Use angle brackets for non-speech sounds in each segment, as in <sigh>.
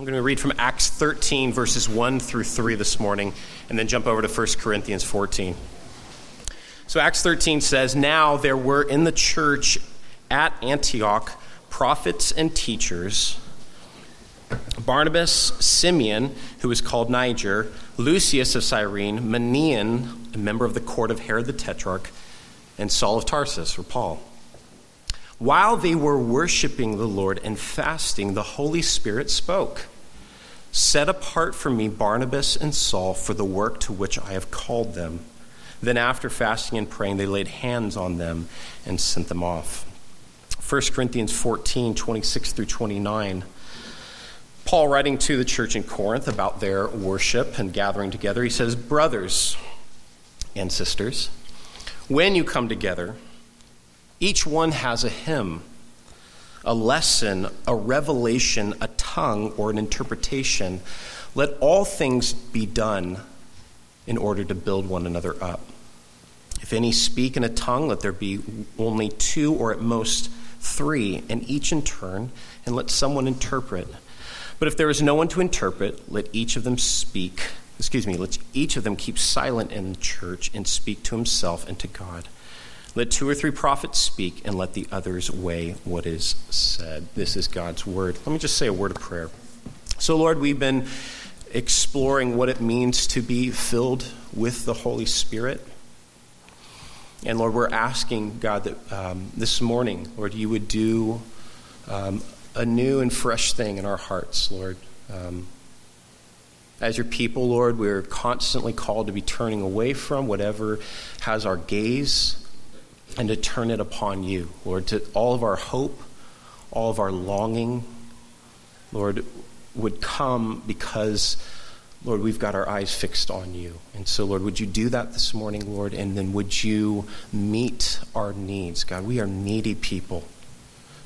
I'm going to read from Acts 13, verses 1 through 3 this morning, and then jump over to 1 Corinthians 14. So, Acts 13 says, Now there were in the church at Antioch prophets and teachers Barnabas, Simeon, who was called Niger, Lucius of Cyrene, Manaen, a member of the court of Herod the Tetrarch, and Saul of Tarsus, or Paul. While they were worshiping the Lord and fasting, the Holy Spirit spoke Set apart for me Barnabas and Saul for the work to which I have called them. Then, after fasting and praying, they laid hands on them and sent them off. 1 Corinthians 14 26 through 29. Paul, writing to the church in Corinth about their worship and gathering together, he says, Brothers and sisters, when you come together, each one has a hymn, a lesson, a revelation, a tongue, or an interpretation. Let all things be done in order to build one another up. If any speak in a tongue, let there be only two or at most three, and each in turn, and let someone interpret. But if there is no one to interpret, let each of them speak. Excuse me, let each of them keep silent in the church and speak to himself and to God. Let two or three prophets speak, and let the others weigh what is said. This is God's word. Let me just say a word of prayer. So, Lord, we've been exploring what it means to be filled with the Holy Spirit. And Lord, we're asking, God, that um, this morning, Lord, you would do um, a new and fresh thing in our hearts, Lord. Um, as your people, Lord, we're constantly called to be turning away from whatever has our gaze and to turn it upon you, Lord, to all of our hope, all of our longing, Lord, would come because, Lord, we've got our eyes fixed on you. And so, Lord, would you do that this morning, Lord? And then would you meet our needs? God, we are needy people.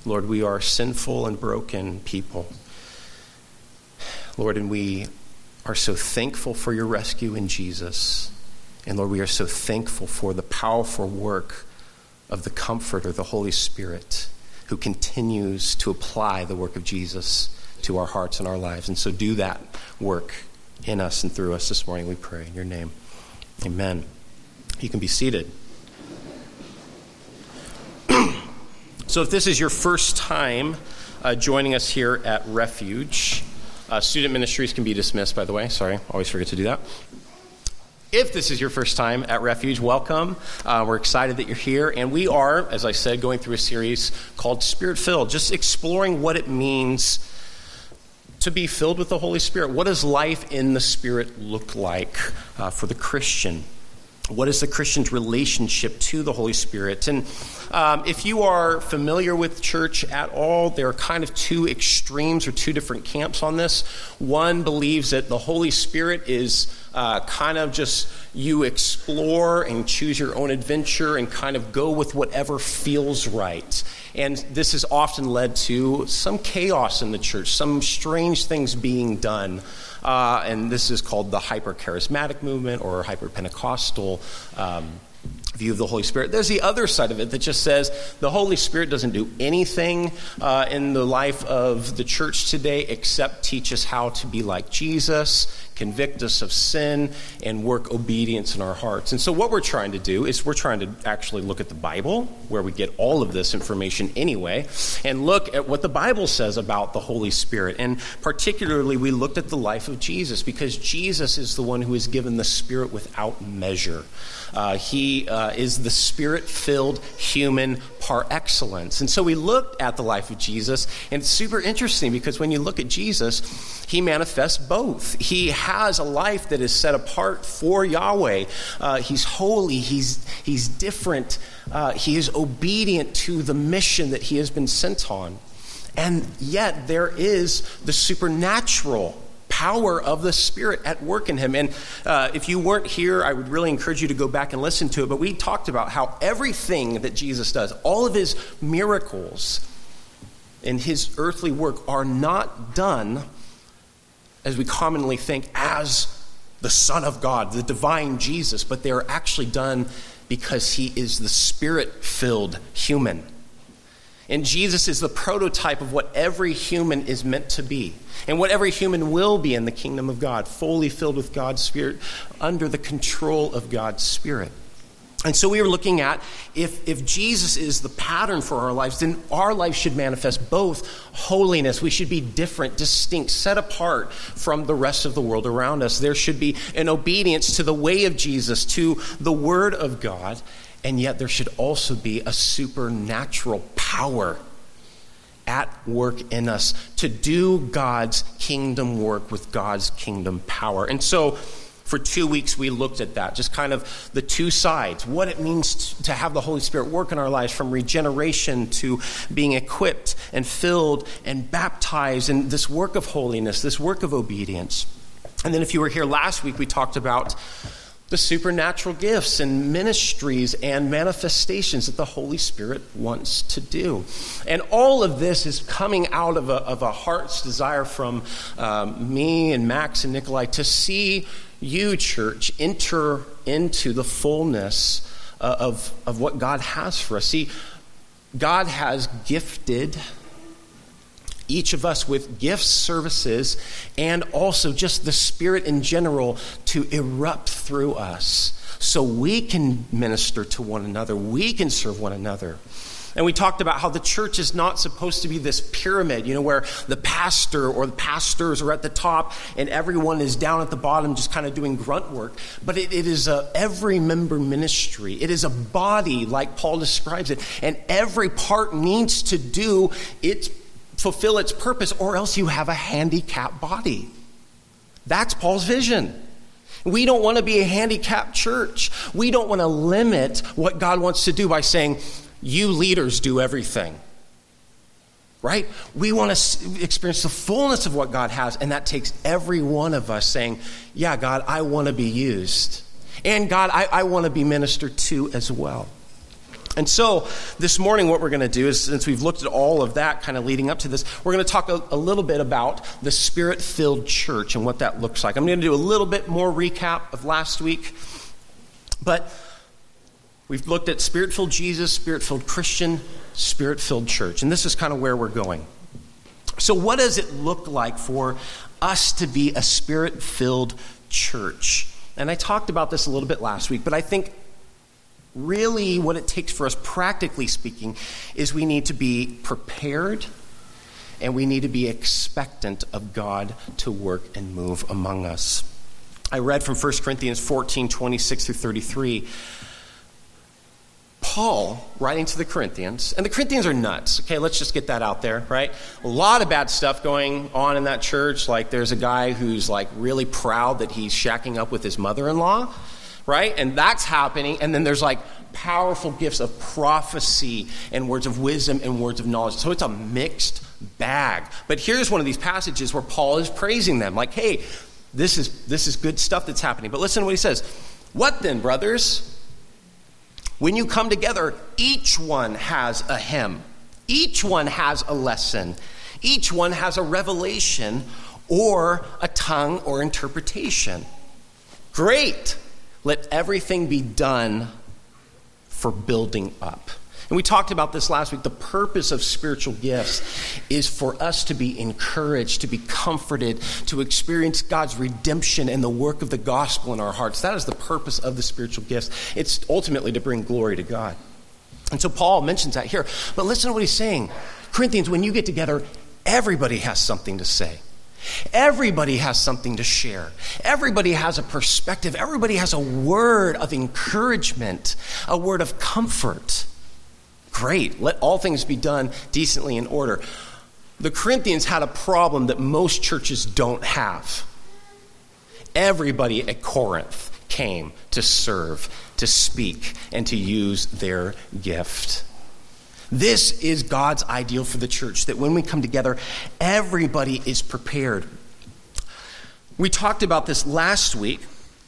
Lord, we are sinful and broken people. Lord, and we are so thankful for your rescue in Jesus. And Lord, we are so thankful for the powerful work of the Comforter, the Holy Spirit, who continues to apply the work of Jesus to our hearts and our lives. And so do that work in us and through us this morning, we pray. In your name, amen. You can be seated. <clears throat> so if this is your first time uh, joining us here at Refuge, uh, student ministries can be dismissed, by the way. Sorry, always forget to do that. If this is your first time at Refuge, welcome. Uh, we're excited that you're here. And we are, as I said, going through a series called Spirit Filled, just exploring what it means to be filled with the Holy Spirit. What does life in the Spirit look like uh, for the Christian? What is the Christian's relationship to the Holy Spirit? And um, if you are familiar with church at all, there are kind of two extremes or two different camps on this. One believes that the Holy Spirit is uh, kind of just you explore and choose your own adventure and kind of go with whatever feels right. And this has often led to some chaos in the church, some strange things being done. Uh, and this is called the hyper charismatic movement or hyper Pentecostal. Um, view of the Holy Spirit. There's the other side of it that just says the Holy Spirit doesn't do anything uh, in the life of the church today except teach us how to be like Jesus, convict us of sin, and work obedience in our hearts. And so, what we're trying to do is we're trying to actually look at the Bible, where we get all of this information anyway, and look at what the Bible says about the Holy Spirit. And particularly, we looked at the life of Jesus because Jesus is the one who is given the Spirit without measure. Uh, he uh, is the spirit filled human par excellence. And so we looked at the life of Jesus, and it's super interesting because when you look at Jesus, he manifests both. He has a life that is set apart for Yahweh. Uh, he's holy, he's, he's different, uh, he is obedient to the mission that he has been sent on. And yet, there is the supernatural power of the Spirit at work in him. And uh, if you weren't here, I would really encourage you to go back and listen to it. But we talked about how everything that Jesus does, all of his miracles and his earthly work, are not done as we commonly think as the Son of God, the divine Jesus, but they are actually done because he is the spirit filled human. And Jesus is the prototype of what every human is meant to be and what every human will be in the kingdom of God, fully filled with God's Spirit, under the control of God's Spirit. And so we were looking at if, if Jesus is the pattern for our lives, then our life should manifest both holiness. We should be different, distinct, set apart from the rest of the world around us. There should be an obedience to the way of Jesus, to the Word of God, and yet there should also be a supernatural power at work in us to do God's kingdom work with God's kingdom power. And so, for two weeks, we looked at that, just kind of the two sides, what it means to have the Holy Spirit work in our lives from regeneration to being equipped and filled and baptized, and this work of holiness, this work of obedience. And then, if you were here last week, we talked about the supernatural gifts and ministries and manifestations that the Holy Spirit wants to do. And all of this is coming out of a, of a heart's desire from um, me and Max and Nikolai to see you, church, enter into the fullness uh, of, of what God has for us. See, God has gifted each of us with gifts, services, and also just the Spirit in general to erupt through us so we can minister to one another, we can serve one another. And we talked about how the church is not supposed to be this pyramid, you know, where the pastor or the pastors are at the top and everyone is down at the bottom just kind of doing grunt work. But it, it is a every member ministry. It is a body, like Paul describes it, and every part needs to do its fulfill its purpose, or else you have a handicapped body. That's Paul's vision. We don't want to be a handicapped church. We don't want to limit what God wants to do by saying, you leaders do everything. Right? We want to experience the fullness of what God has, and that takes every one of us saying, Yeah, God, I want to be used. And God, I, I want to be ministered to as well. And so, this morning, what we're going to do is, since we've looked at all of that kind of leading up to this, we're going to talk a, a little bit about the spirit filled church and what that looks like. I'm going to do a little bit more recap of last week, but we've looked at spirit filled Jesus, spirit filled Christian, spirit filled church, and this is kind of where we're going. So, what does it look like for us to be a spirit filled church? And I talked about this a little bit last week, but I think really what it takes for us, practically speaking, is we need to be prepared and we need to be expectant of God to work and move among us. I read from 1 Corinthians 14 26 through 33. Paul writing to the Corinthians, and the Corinthians are nuts. Okay, let's just get that out there, right? A lot of bad stuff going on in that church. Like, there's a guy who's like really proud that he's shacking up with his mother in law right? And that's happening. And then there's like powerful gifts of prophecy and words of wisdom and words of knowledge. So it's a mixed bag. But here's one of these passages where Paul is praising them like, hey, this is, this is good stuff that's happening. But listen to what he says. What then, brothers? When you come together, each one has a hymn, each one has a lesson, each one has a revelation or a tongue or interpretation. Great. Let everything be done for building up. And we talked about this last week. The purpose of spiritual gifts is for us to be encouraged, to be comforted, to experience God's redemption and the work of the gospel in our hearts. That is the purpose of the spiritual gifts. It's ultimately to bring glory to God. And so Paul mentions that here. But listen to what he's saying Corinthians, when you get together, everybody has something to say. Everybody has something to share. Everybody has a perspective. Everybody has a word of encouragement, a word of comfort. Great. Let all things be done decently in order. The Corinthians had a problem that most churches don't have. Everybody at Corinth came to serve, to speak, and to use their gift. This is God's ideal for the church that when we come together, everybody is prepared. We talked about this last week,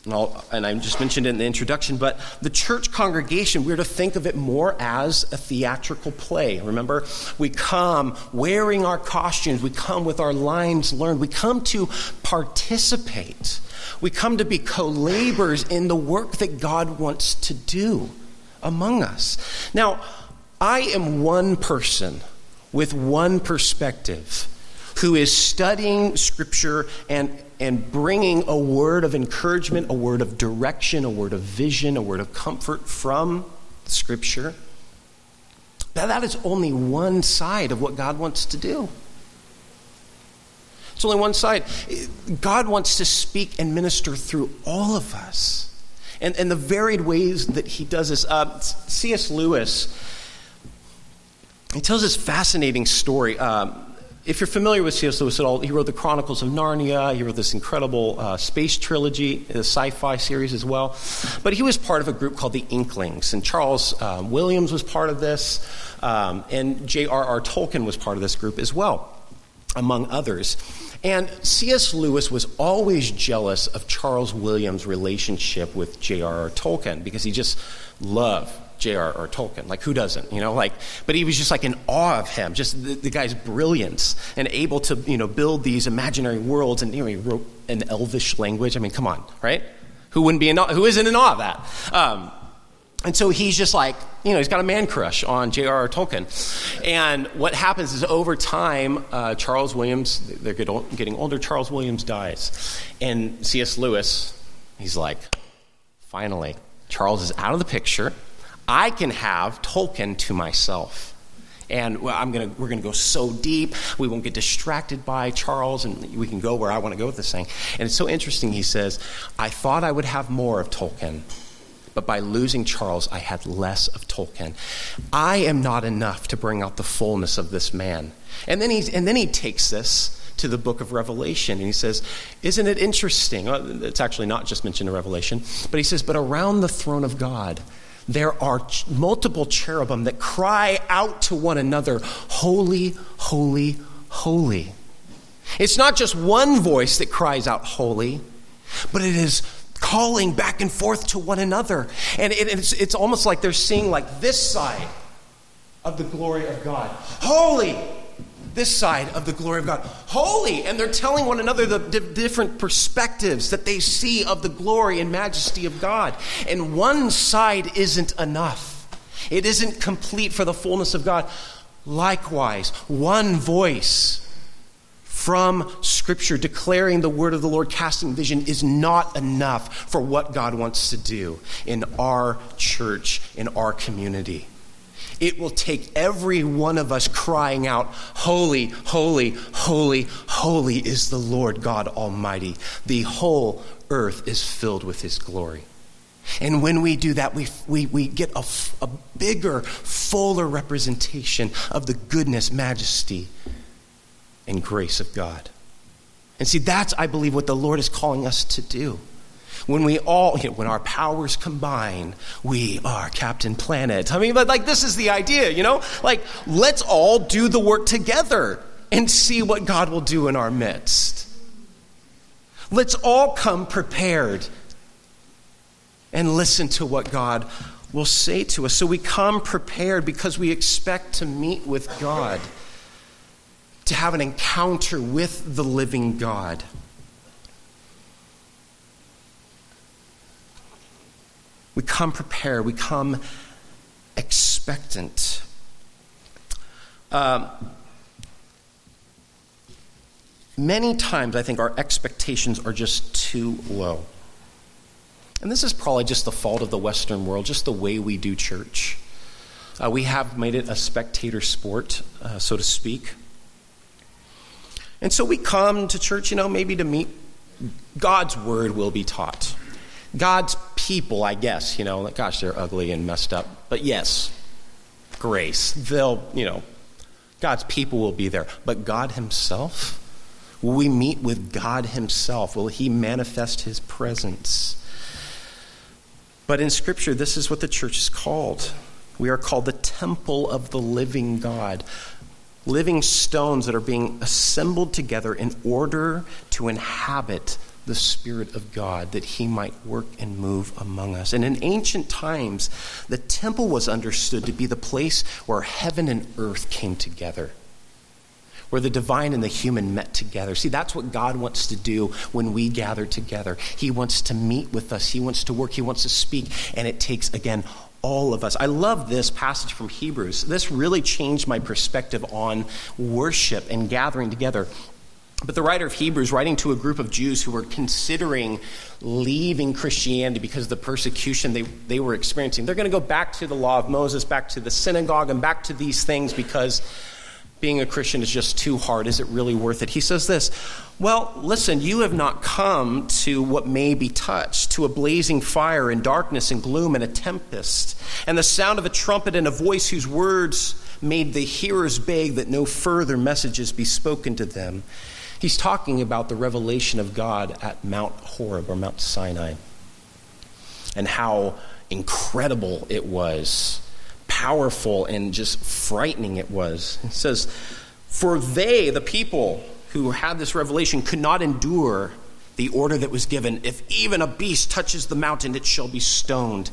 and, and, I just mentioned it in the introduction, but the church congregation, we're to think of it more as a theatrical play. Remember? We come wearing our costumes, we come with our lines learned, we come to participate. We come to be co laborers in the work that God wants to do among us. Now, I am one person with one perspective who is studying Scripture and, and bringing a word of encouragement, a word of direction, a word of vision, a word of comfort from Scripture. Now, that is only one side of what God wants to do. It's only one side. God wants to speak and minister through all of us. And, and the varied ways that he does this. Uh, C.S. Lewis, he tells this fascinating story. Um, if you're familiar with C.S. Lewis at all, he wrote the Chronicles of Narnia. He wrote this incredible uh, space trilogy, the sci-fi series as well. But he was part of a group called the Inklings, and Charles uh, Williams was part of this, um, and J.R.R. Tolkien was part of this group as well, among others. And C.S. Lewis was always jealous of Charles Williams' relationship with J.R.R. Tolkien because he just loved J.R.R. Tolkien. Like, who doesn't? You know, like, but he was just like in awe of him, just the, the, guy's brilliance and able to, you know, build these imaginary worlds. And, you know, he wrote an elvish language. I mean, come on, right? Who wouldn't be in awe, who isn't in awe of that? Um, and so he's just like, you know, he's got a man crush on J.R.R. Tolkien. And what happens is over time, uh, Charles Williams, they're getting older, Charles Williams dies. And C.S. Lewis, he's like, finally, Charles is out of the picture. I can have Tolkien to myself. And gonna, we're going to go so deep. We won't get distracted by Charles, and we can go where I want to go with this thing. And it's so interesting. He says, I thought I would have more of Tolkien, but by losing Charles, I had less of Tolkien. I am not enough to bring out the fullness of this man. And then he, and then he takes this to the book of Revelation. And he says, Isn't it interesting? It's actually not just mentioned in Revelation, but he says, But around the throne of God, there are ch- multiple cherubim that cry out to one another, Holy, holy, holy. It's not just one voice that cries out, Holy, but it is calling back and forth to one another. And it, it's, it's almost like they're seeing like this side of the glory of God. Holy, this side of the glory of God. Holy! And they're telling one another the di- different perspectives that they see of the glory and majesty of God. And one side isn't enough, it isn't complete for the fullness of God. Likewise, one voice from Scripture declaring the word of the Lord, casting vision, is not enough for what God wants to do in our church, in our community. It will take every one of us crying out, Holy, holy, holy, holy is the Lord God Almighty. The whole earth is filled with His glory. And when we do that, we, we, we get a, a bigger, fuller representation of the goodness, majesty, and grace of God. And see, that's, I believe, what the Lord is calling us to do. When we all, you know, when our powers combine, we are Captain Planet. I mean, but like this is the idea, you know? Like, let's all do the work together and see what God will do in our midst. Let's all come prepared and listen to what God will say to us. So we come prepared because we expect to meet with God, to have an encounter with the living God. We come prepared, we come expectant. Um, many times, I think our expectations are just too low. And this is probably just the fault of the Western world, just the way we do church. Uh, we have made it a spectator sport, uh, so to speak. And so we come to church, you know, maybe to meet God's word will be taught. God's people, I guess, you know, like, gosh, they're ugly and messed up. But yes, grace. They'll, you know, God's people will be there. But God Himself? Will we meet with God Himself? Will He manifest His presence? But in Scripture, this is what the church is called. We are called the temple of the living God. Living stones that are being assembled together in order to inhabit the Spirit of God that he might work and move among us. And in ancient times, the temple was understood to be the place where heaven and earth came together, where the divine and the human met together. See, that's what God wants to do when we gather together. He wants to meet with us, He wants to work, He wants to speak, and it takes, again, all of us. I love this passage from Hebrews. This really changed my perspective on worship and gathering together. But the writer of Hebrews, writing to a group of Jews who were considering leaving Christianity because of the persecution they, they were experiencing, they're going to go back to the law of Moses, back to the synagogue, and back to these things because being a Christian is just too hard. Is it really worth it? He says this Well, listen, you have not come to what may be touched, to a blazing fire and darkness and gloom and a tempest, and the sound of a trumpet and a voice whose words made the hearers beg that no further messages be spoken to them. He's talking about the revelation of God at Mount Horeb or Mount Sinai and how incredible it was, powerful, and just frightening it was. It says, For they, the people who had this revelation, could not endure the order that was given if even a beast touches the mountain, it shall be stoned.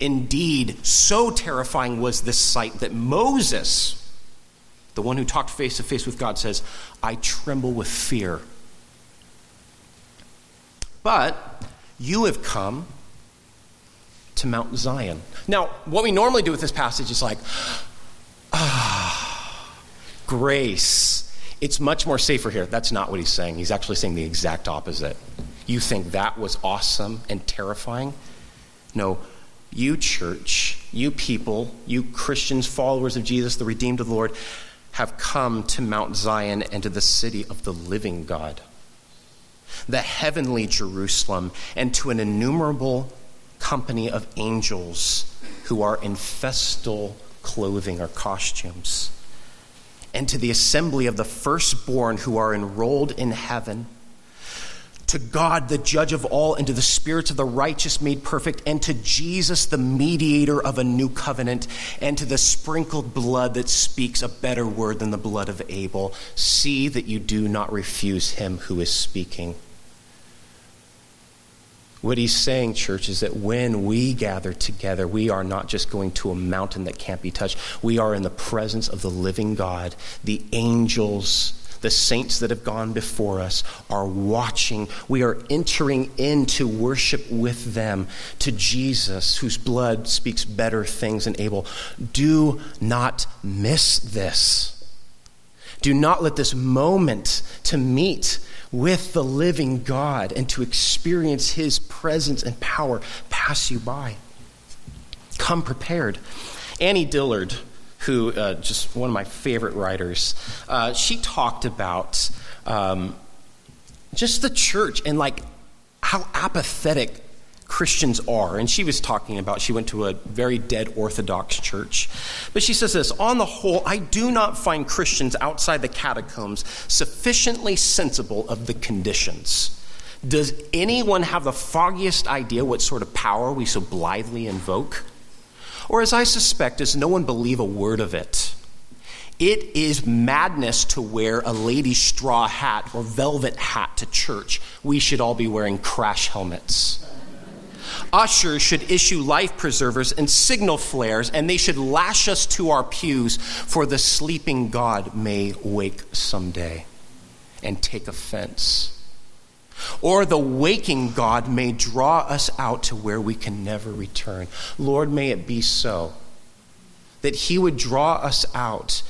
Indeed, so terrifying was this sight that Moses, the one who talked face to face with God, says, I tremble with fear. But you have come to Mount Zion. Now, what we normally do with this passage is like, ah, grace. It's much more safer here. That's not what he's saying. He's actually saying the exact opposite. You think that was awesome and terrifying? No, you, church, you people, you Christians, followers of Jesus, the redeemed of the Lord, have come to Mount Zion and to the city of the living God, the heavenly Jerusalem, and to an innumerable company of angels who are in festal clothing or costumes, and to the assembly of the firstborn who are enrolled in heaven to God, the judge of all, and to the spirits of the righteous made perfect, and to Jesus, the mediator of a new covenant, and to the sprinkled blood that speaks a better word than the blood of Abel. See that you do not refuse him who is speaking. What he's saying, church, is that when we gather together, we are not just going to a mountain that can't be touched. We are in the presence of the living God, the angels the saints that have gone before us are watching. We are entering into worship with them to Jesus, whose blood speaks better things than Abel. Do not miss this. Do not let this moment to meet with the living God and to experience his presence and power pass you by. Come prepared. Annie Dillard who, uh, just one of my favorite writers, uh, she talked about um, just the church and like how apathetic Christians are. And she was talking about, she went to a very dead Orthodox church. But she says this On the whole, I do not find Christians outside the catacombs sufficiently sensible of the conditions. Does anyone have the foggiest idea what sort of power we so blithely invoke? Or, as I suspect, does no one believe a word of it? It is madness to wear a lady's straw hat or velvet hat to church. We should all be wearing crash helmets. Ushers should issue life preservers and signal flares, and they should lash us to our pews, for the sleeping God may wake someday and take offense. Or the waking God may draw us out to where we can never return. Lord, may it be so that He would draw us out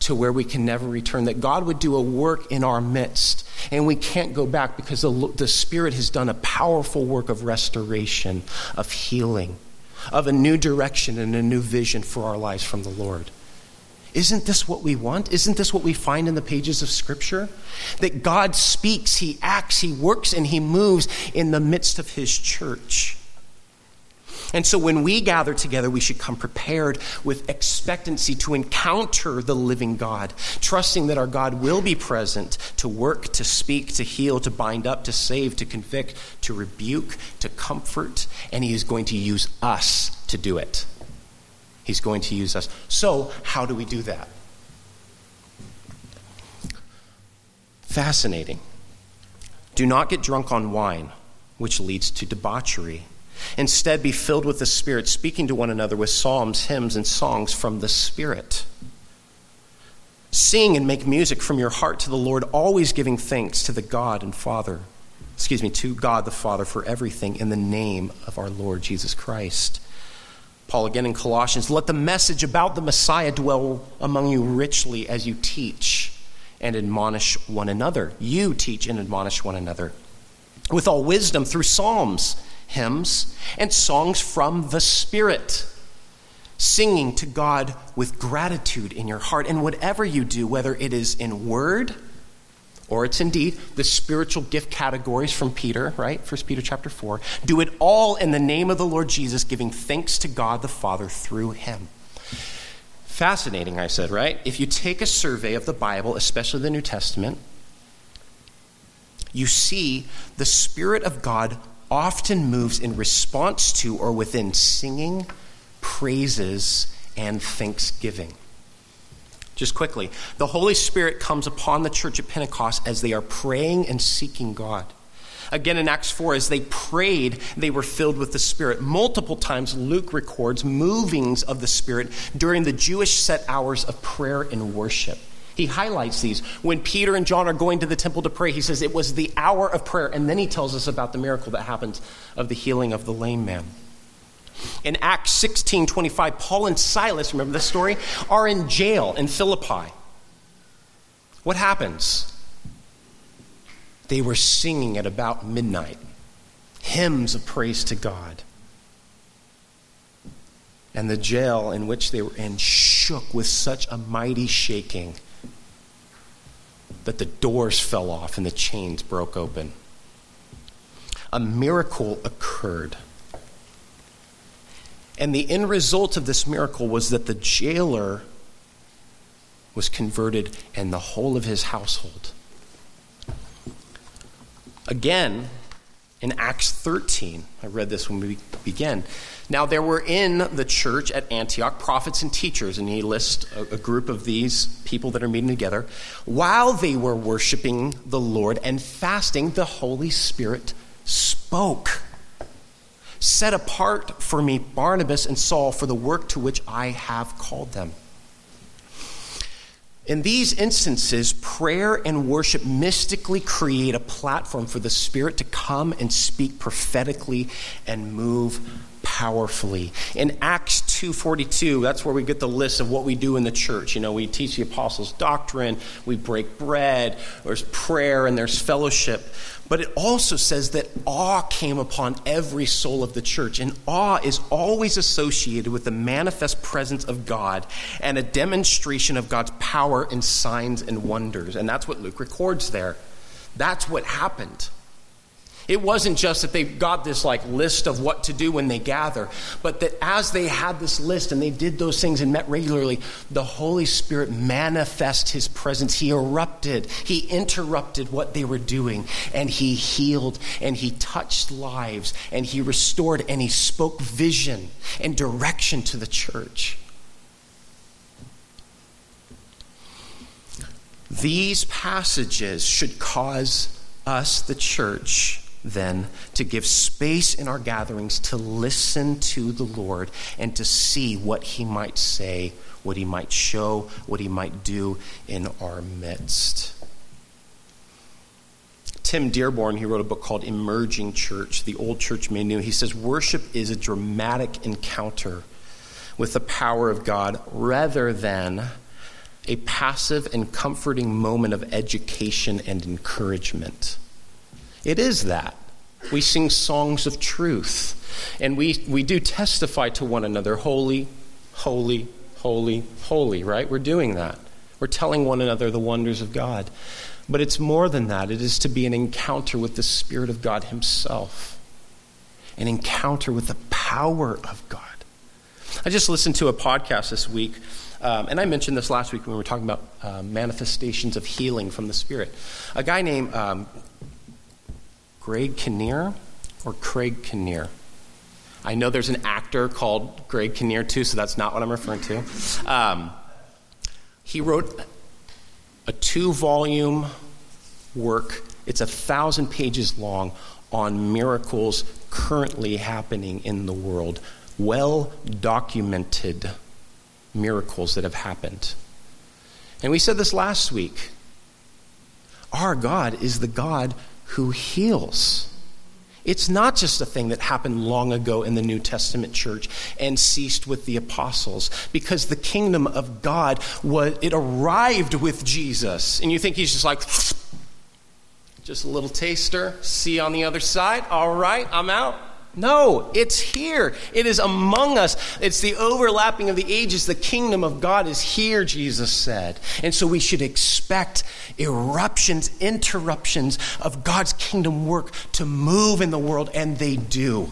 to where we can never return, that God would do a work in our midst, and we can't go back because the, the Spirit has done a powerful work of restoration, of healing, of a new direction and a new vision for our lives from the Lord. Isn't this what we want? Isn't this what we find in the pages of Scripture? That God speaks, He acts, He works, and He moves in the midst of His church. And so when we gather together, we should come prepared with expectancy to encounter the living God, trusting that our God will be present to work, to speak, to heal, to bind up, to save, to convict, to rebuke, to comfort, and He is going to use us to do it. He's going to use us. So, how do we do that? Fascinating. Do not get drunk on wine, which leads to debauchery. Instead, be filled with the Spirit, speaking to one another with psalms, hymns, and songs from the Spirit. Sing and make music from your heart to the Lord, always giving thanks to the God and Father, excuse me, to God the Father for everything in the name of our Lord Jesus Christ Paul again in Colossians, let the message about the Messiah dwell among you richly as you teach and admonish one another. You teach and admonish one another with all wisdom through psalms, hymns, and songs from the Spirit, singing to God with gratitude in your heart. And whatever you do, whether it is in word, or it's indeed the spiritual gift categories from Peter, right? 1 Peter chapter 4. Do it all in the name of the Lord Jesus, giving thanks to God the Father through him. Fascinating, I said, right? If you take a survey of the Bible, especially the New Testament, you see the Spirit of God often moves in response to or within singing, praises, and thanksgiving. Just quickly, the Holy Spirit comes upon the church at Pentecost as they are praying and seeking God. Again, in Acts 4, as they prayed, they were filled with the Spirit. Multiple times, Luke records movings of the Spirit during the Jewish set hours of prayer and worship. He highlights these. When Peter and John are going to the temple to pray, he says it was the hour of prayer. And then he tells us about the miracle that happened of the healing of the lame man. In Acts 16 25, Paul and Silas, remember this story, are in jail in Philippi. What happens? They were singing at about midnight hymns of praise to God. And the jail in which they were in shook with such a mighty shaking that the doors fell off and the chains broke open. A miracle occurred. And the end result of this miracle was that the jailer was converted and the whole of his household. Again, in Acts 13, I read this when we began. Now, there were in the church at Antioch prophets and teachers, and he lists a, a, group of these people that are meeting together. While they were worshiping the Lord and fasting, the Holy Spirit spoke. Set apart for me Barnabas and Saul for the work to which I have called them. In these instances, prayer and worship mystically create a platform for the Spirit to come and speak prophetically and move powerfully. In Acts 2:42, that's where we get the list of what we do in the church. You know, we teach the apostles' doctrine, we break bread, there's prayer and there's fellowship. But it also says that awe came upon every soul of the church. And awe is always associated with the manifest presence of God and a demonstration of God's power in signs and wonders. And that's what Luke records there. That's what happened. It wasn't just that they got this like list of what to do when they gather, but that as they had this list and they did those things and met regularly, the Holy Spirit manifest his presence. He erupted, he interrupted what they were doing, and he healed and he touched lives and he restored and he spoke vision and direction to the church. These passages should cause us, the church, then to give space in our gatherings to listen to the Lord and to see what He might say, what He might show, what He might do in our midst. Tim Dearborn, he wrote a book called Emerging Church, The Old Church Made New. He says, Worship is a dramatic encounter with the power of God rather than a passive and comforting moment of education and encouragement. It is that. We sing songs of truth. And we, we do testify to one another holy, holy, holy, holy, right? We're doing that. We're telling one another the wonders of God. But it's more than that. It is to be an encounter with the Spirit of God Himself, an encounter with the power of God. I just listened to a podcast this week, um, and I mentioned this last week when we were talking about uh, manifestations of healing from the Spirit. A guy named um, Greg Kinnear or Craig Kinnear? I know there's an actor called Greg Kinnear too, so that's not what I'm referring to. Um, he wrote a two volume work, it's a thousand pages long, on miracles currently happening in the world. Well documented miracles that have happened. And we said this last week. Our God is the God who heals. It's not just a thing that happened long ago in the New Testament church and ceased with the apostles because the kingdom of God was it arrived with Jesus. And you think he's just like just a little taster, see you on the other side. All right, I'm out. No, it's here. It is among us. It's the overlapping of the ages. The kingdom of God is here, Jesus said. And so we should expect eruptions, interruptions of God's kingdom work to move in the world, and they do.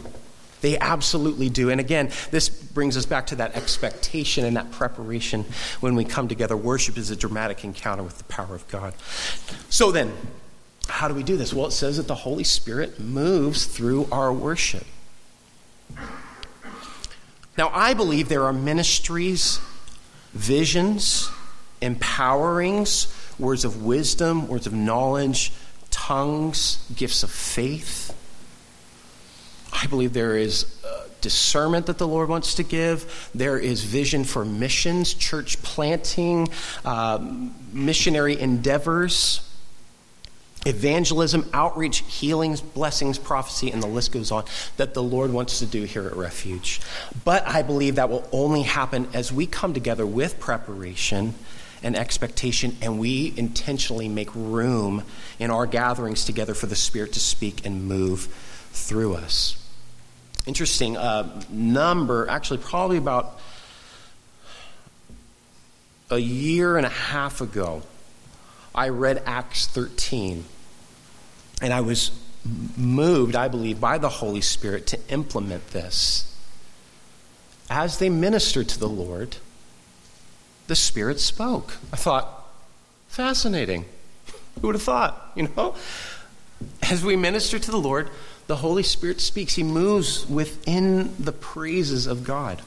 They absolutely do. And again, this brings us back to that expectation and that preparation when we come together. Worship is a dramatic encounter with the power of God. So then, how do we do this? Well, it says that the Holy Spirit moves through our worship. Now, I believe there are ministries, visions, empowerings, words of wisdom, words of knowledge, tongues, gifts of faith. I believe there is uh, discernment that the Lord wants to give. There is vision for missions, church planting, uh, missionary endeavors evangelism, outreach, healings, blessings, prophecy, and the list goes on that the Lord wants to do here at Refuge. But I believe that will only happen as we come together with preparation and expectation and we intentionally make room in our gatherings together for the Spirit to speak and move through us. Interesting uh, number, actually, probably about a year and a half ago. I read Acts 13. And I was moved, I believe, by the Holy Spirit to implement this. As they ministered to the Lord, the Spirit spoke. I thought, fascinating. Who would have thought, you know? As we minister to the Lord, the Holy Spirit speaks. He moves within the praises of God.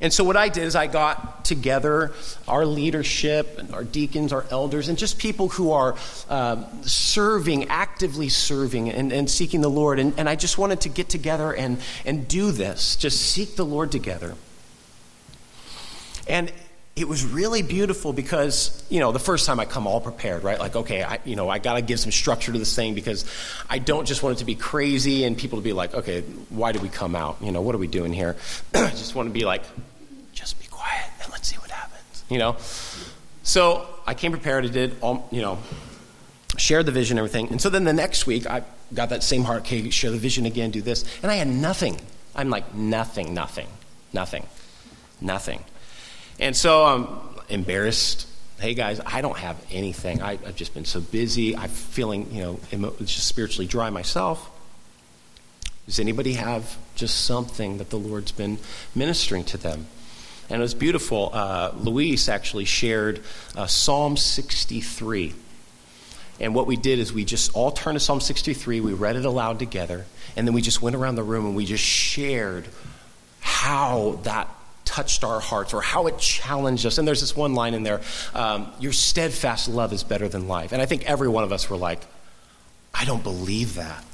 And so, what I did is I got together our leadership and our deacons, our elders, and just people who are um, serving, actively serving and, and seeking the Lord. And, and I just wanted to get together and, and do this, just seek the Lord together. And it was really beautiful because you know the first time i come all prepared right? Like okay i you know i got to give some structure to this thing because i don't just want it to be crazy and people to be like okay why did we come out? You know what are we doing here? <clears throat> I just want to be like just be quiet and let's see what happens you know? So i came prepared i did all you know shared the vision and everything. And so then the next week i got that same heart okay share the vision again do this. And i had nothing. I'm like nothing nothing nothing nothing and so I'm embarrassed. Hey guys, I don't have anything. I, have just been so busy. I'm feeling, you know, emo- just spiritually dry myself. Does anybody have just something that the Lord's been ministering to them? And it was beautiful. Uh, Luis actually shared uh, Psalm 63. And what we did is we just all turned to Psalm 63, we read it aloud together, and then we just went around the room and we just shared how that touched our hearts or how it challenged us. And there's this one line in there um, Your steadfast love is better than life. And I think every one of us were like, I don't believe that.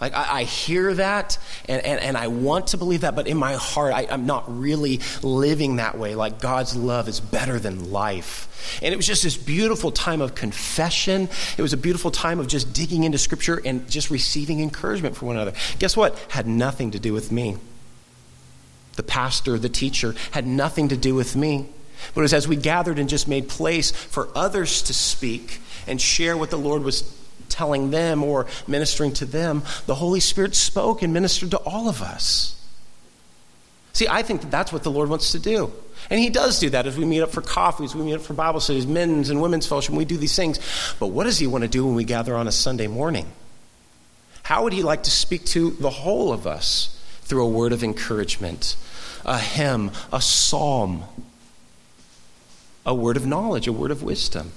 Like, I, I hear that and, and, and, I want to believe that, but in my heart, I, I'm not really living that way. Like, God's love is better than life. And it was just this beautiful time of confession. It was a beautiful time of just digging into Scripture and just receiving encouragement from one another. Guess what? Had nothing to do with me the pastor, the teacher, had nothing to do with me. But it was as we gathered and just made place for others to speak and share what the Lord was telling them or ministering to them, the Holy Spirit spoke and ministered to all of us. See, I think that that's what the Lord wants to do. And He does do that as we meet up for coffees, we meet up for Bible studies, men's and women's fellowship, we do these things. But what does He want to do when we gather on a Sunday morning? How would He like to speak to the whole of us through a word of encouragement, a hymn, a psalm, a word of knowledge, a word of wisdom.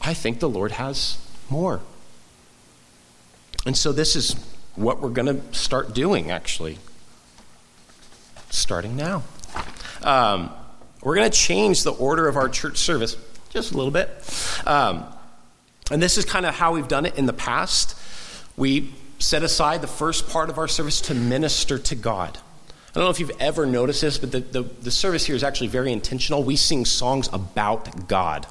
I think the Lord has more. And so this is what we're going to start doing, actually, starting now. Um, we're going to change the order of our church service just a little bit. Um, and this is kind of how we've done it in the past. We set aside the first part of our service to minister to God. I don't know if you've ever noticed this, but the, the, the, service here is actually very intentional. We sing songs about God.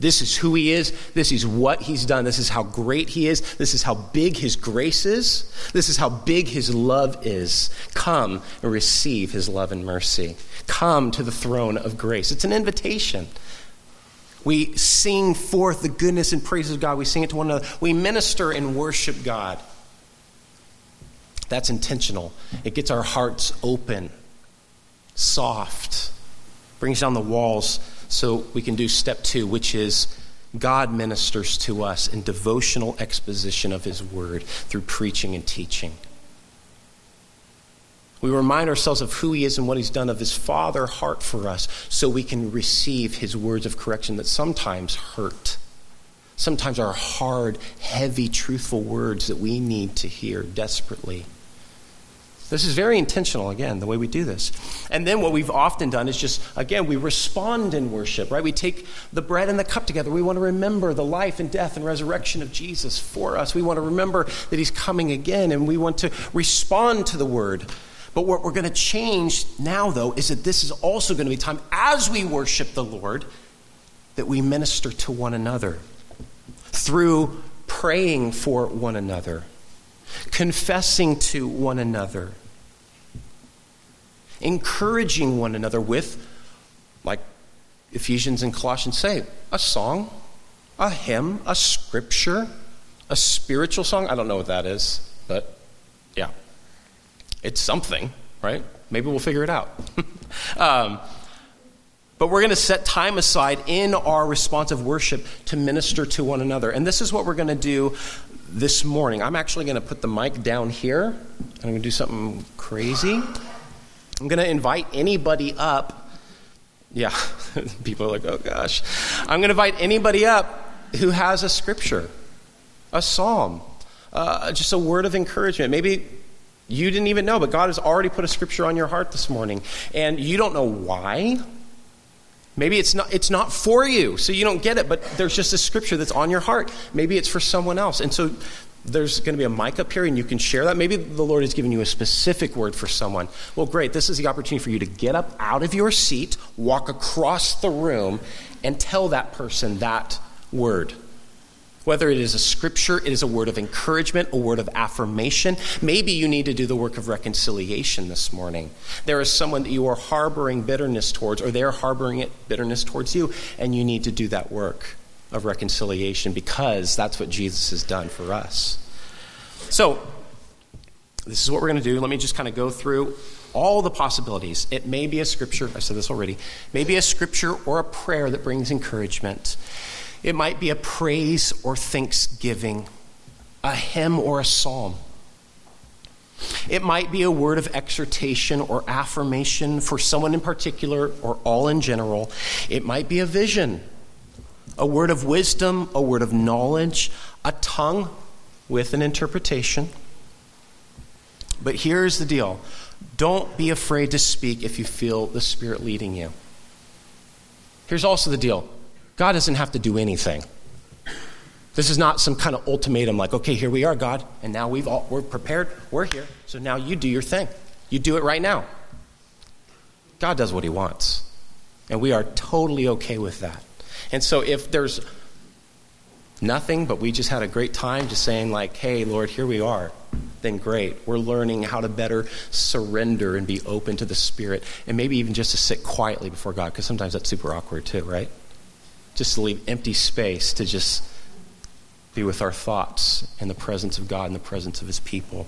This is who he is. This is what he's done. This is how great he is. This is how big his grace is. This is how big his love is. Come and receive his love and mercy. Come to the throne of grace. It's an invitation. We sing forth the goodness and praises of God. We sing it to one another. We minister and worship God. That's intentional. It gets our hearts open, soft, brings down the walls so we can do step two, which is God ministers to us in devotional exposition of His Word through preaching and teaching. We remind ourselves of who He is and what He's done, of His Father heart for us, so we can receive His words of correction that sometimes hurt. Sometimes are hard, heavy, truthful words that we need to hear desperately. This is very intentional, again, the way we do this. And then what we've often done is just, again, we respond in worship, right? We take the bread and the cup together. We want to remember the life and death and resurrection of Jesus for us. We want to remember that he's coming again, and we want to respond to the word. But what we're going to change now, though, is that this is also going to be time as we worship the Lord that we minister to one another through praying for one another, confessing to one another encouraging one another with, like Ephesians and Colossians say, a song, a hymn, a scripture, a spiritual song. I don't know what that is, but yeah, it's something, right? Maybe we'll figure it out. <laughs> um, but we're going to set time aside in our responsive worship to minister to one another. And this is what we're going to do this morning. I'm actually going to put the mic down here, and I'm going to do something crazy. I'm going to invite anybody up. Yeah, <laughs> people are like, oh gosh. I'm going to invite anybody up who has a scripture, a psalm, uh, just a word of encouragement. Maybe you didn't even know, but God has already put a scripture on your heart this morning, and you don't know why. Maybe it's not, it's not for you, so you don't get it, but there's just a scripture that's on your heart. Maybe it's for someone else. And so there's going to be a mic up here and you can share that. Maybe the Lord has given you a specific word for someone. Well, great. This is the opportunity for you to get up out of your seat, walk across the room, and tell that person that word. Whether it is a scripture, it is a word of encouragement, a word of affirmation. Maybe you need to do the work of reconciliation this morning. There is someone that you are harboring bitterness towards, or they're harboring it, bitterness towards you, and you need to do that work of reconciliation because that's what Jesus has done for us. So, this is what we're going to do. Let me just kind of go through all the possibilities. It may be a scripture, I said this already, maybe a scripture or a prayer that brings encouragement. It might be a praise or thanksgiving, a hymn or a psalm. It might be a word of exhortation or affirmation for someone in particular or all in general. It might be a vision a word of wisdom, a word of knowledge, a tongue with an interpretation. But here's the deal don't be afraid to speak if you feel the Spirit leading you. Here's also the deal God doesn't have to do anything. This is not some kind of ultimatum like, okay, here we are, God, and now we've all, we're prepared, we're here, so now you do your thing. You do it right now. God does what He wants, and we are totally okay with that. And so if there's nothing, but we just had a great time just saying, like, hey, Lord, here we are, then great. We're learning how to better surrender and be open to the Spirit, and maybe even just to sit quietly before God, because sometimes that's super awkward too, right? Just to leave empty space to just be with our thoughts in the presence of God, in the presence of His people.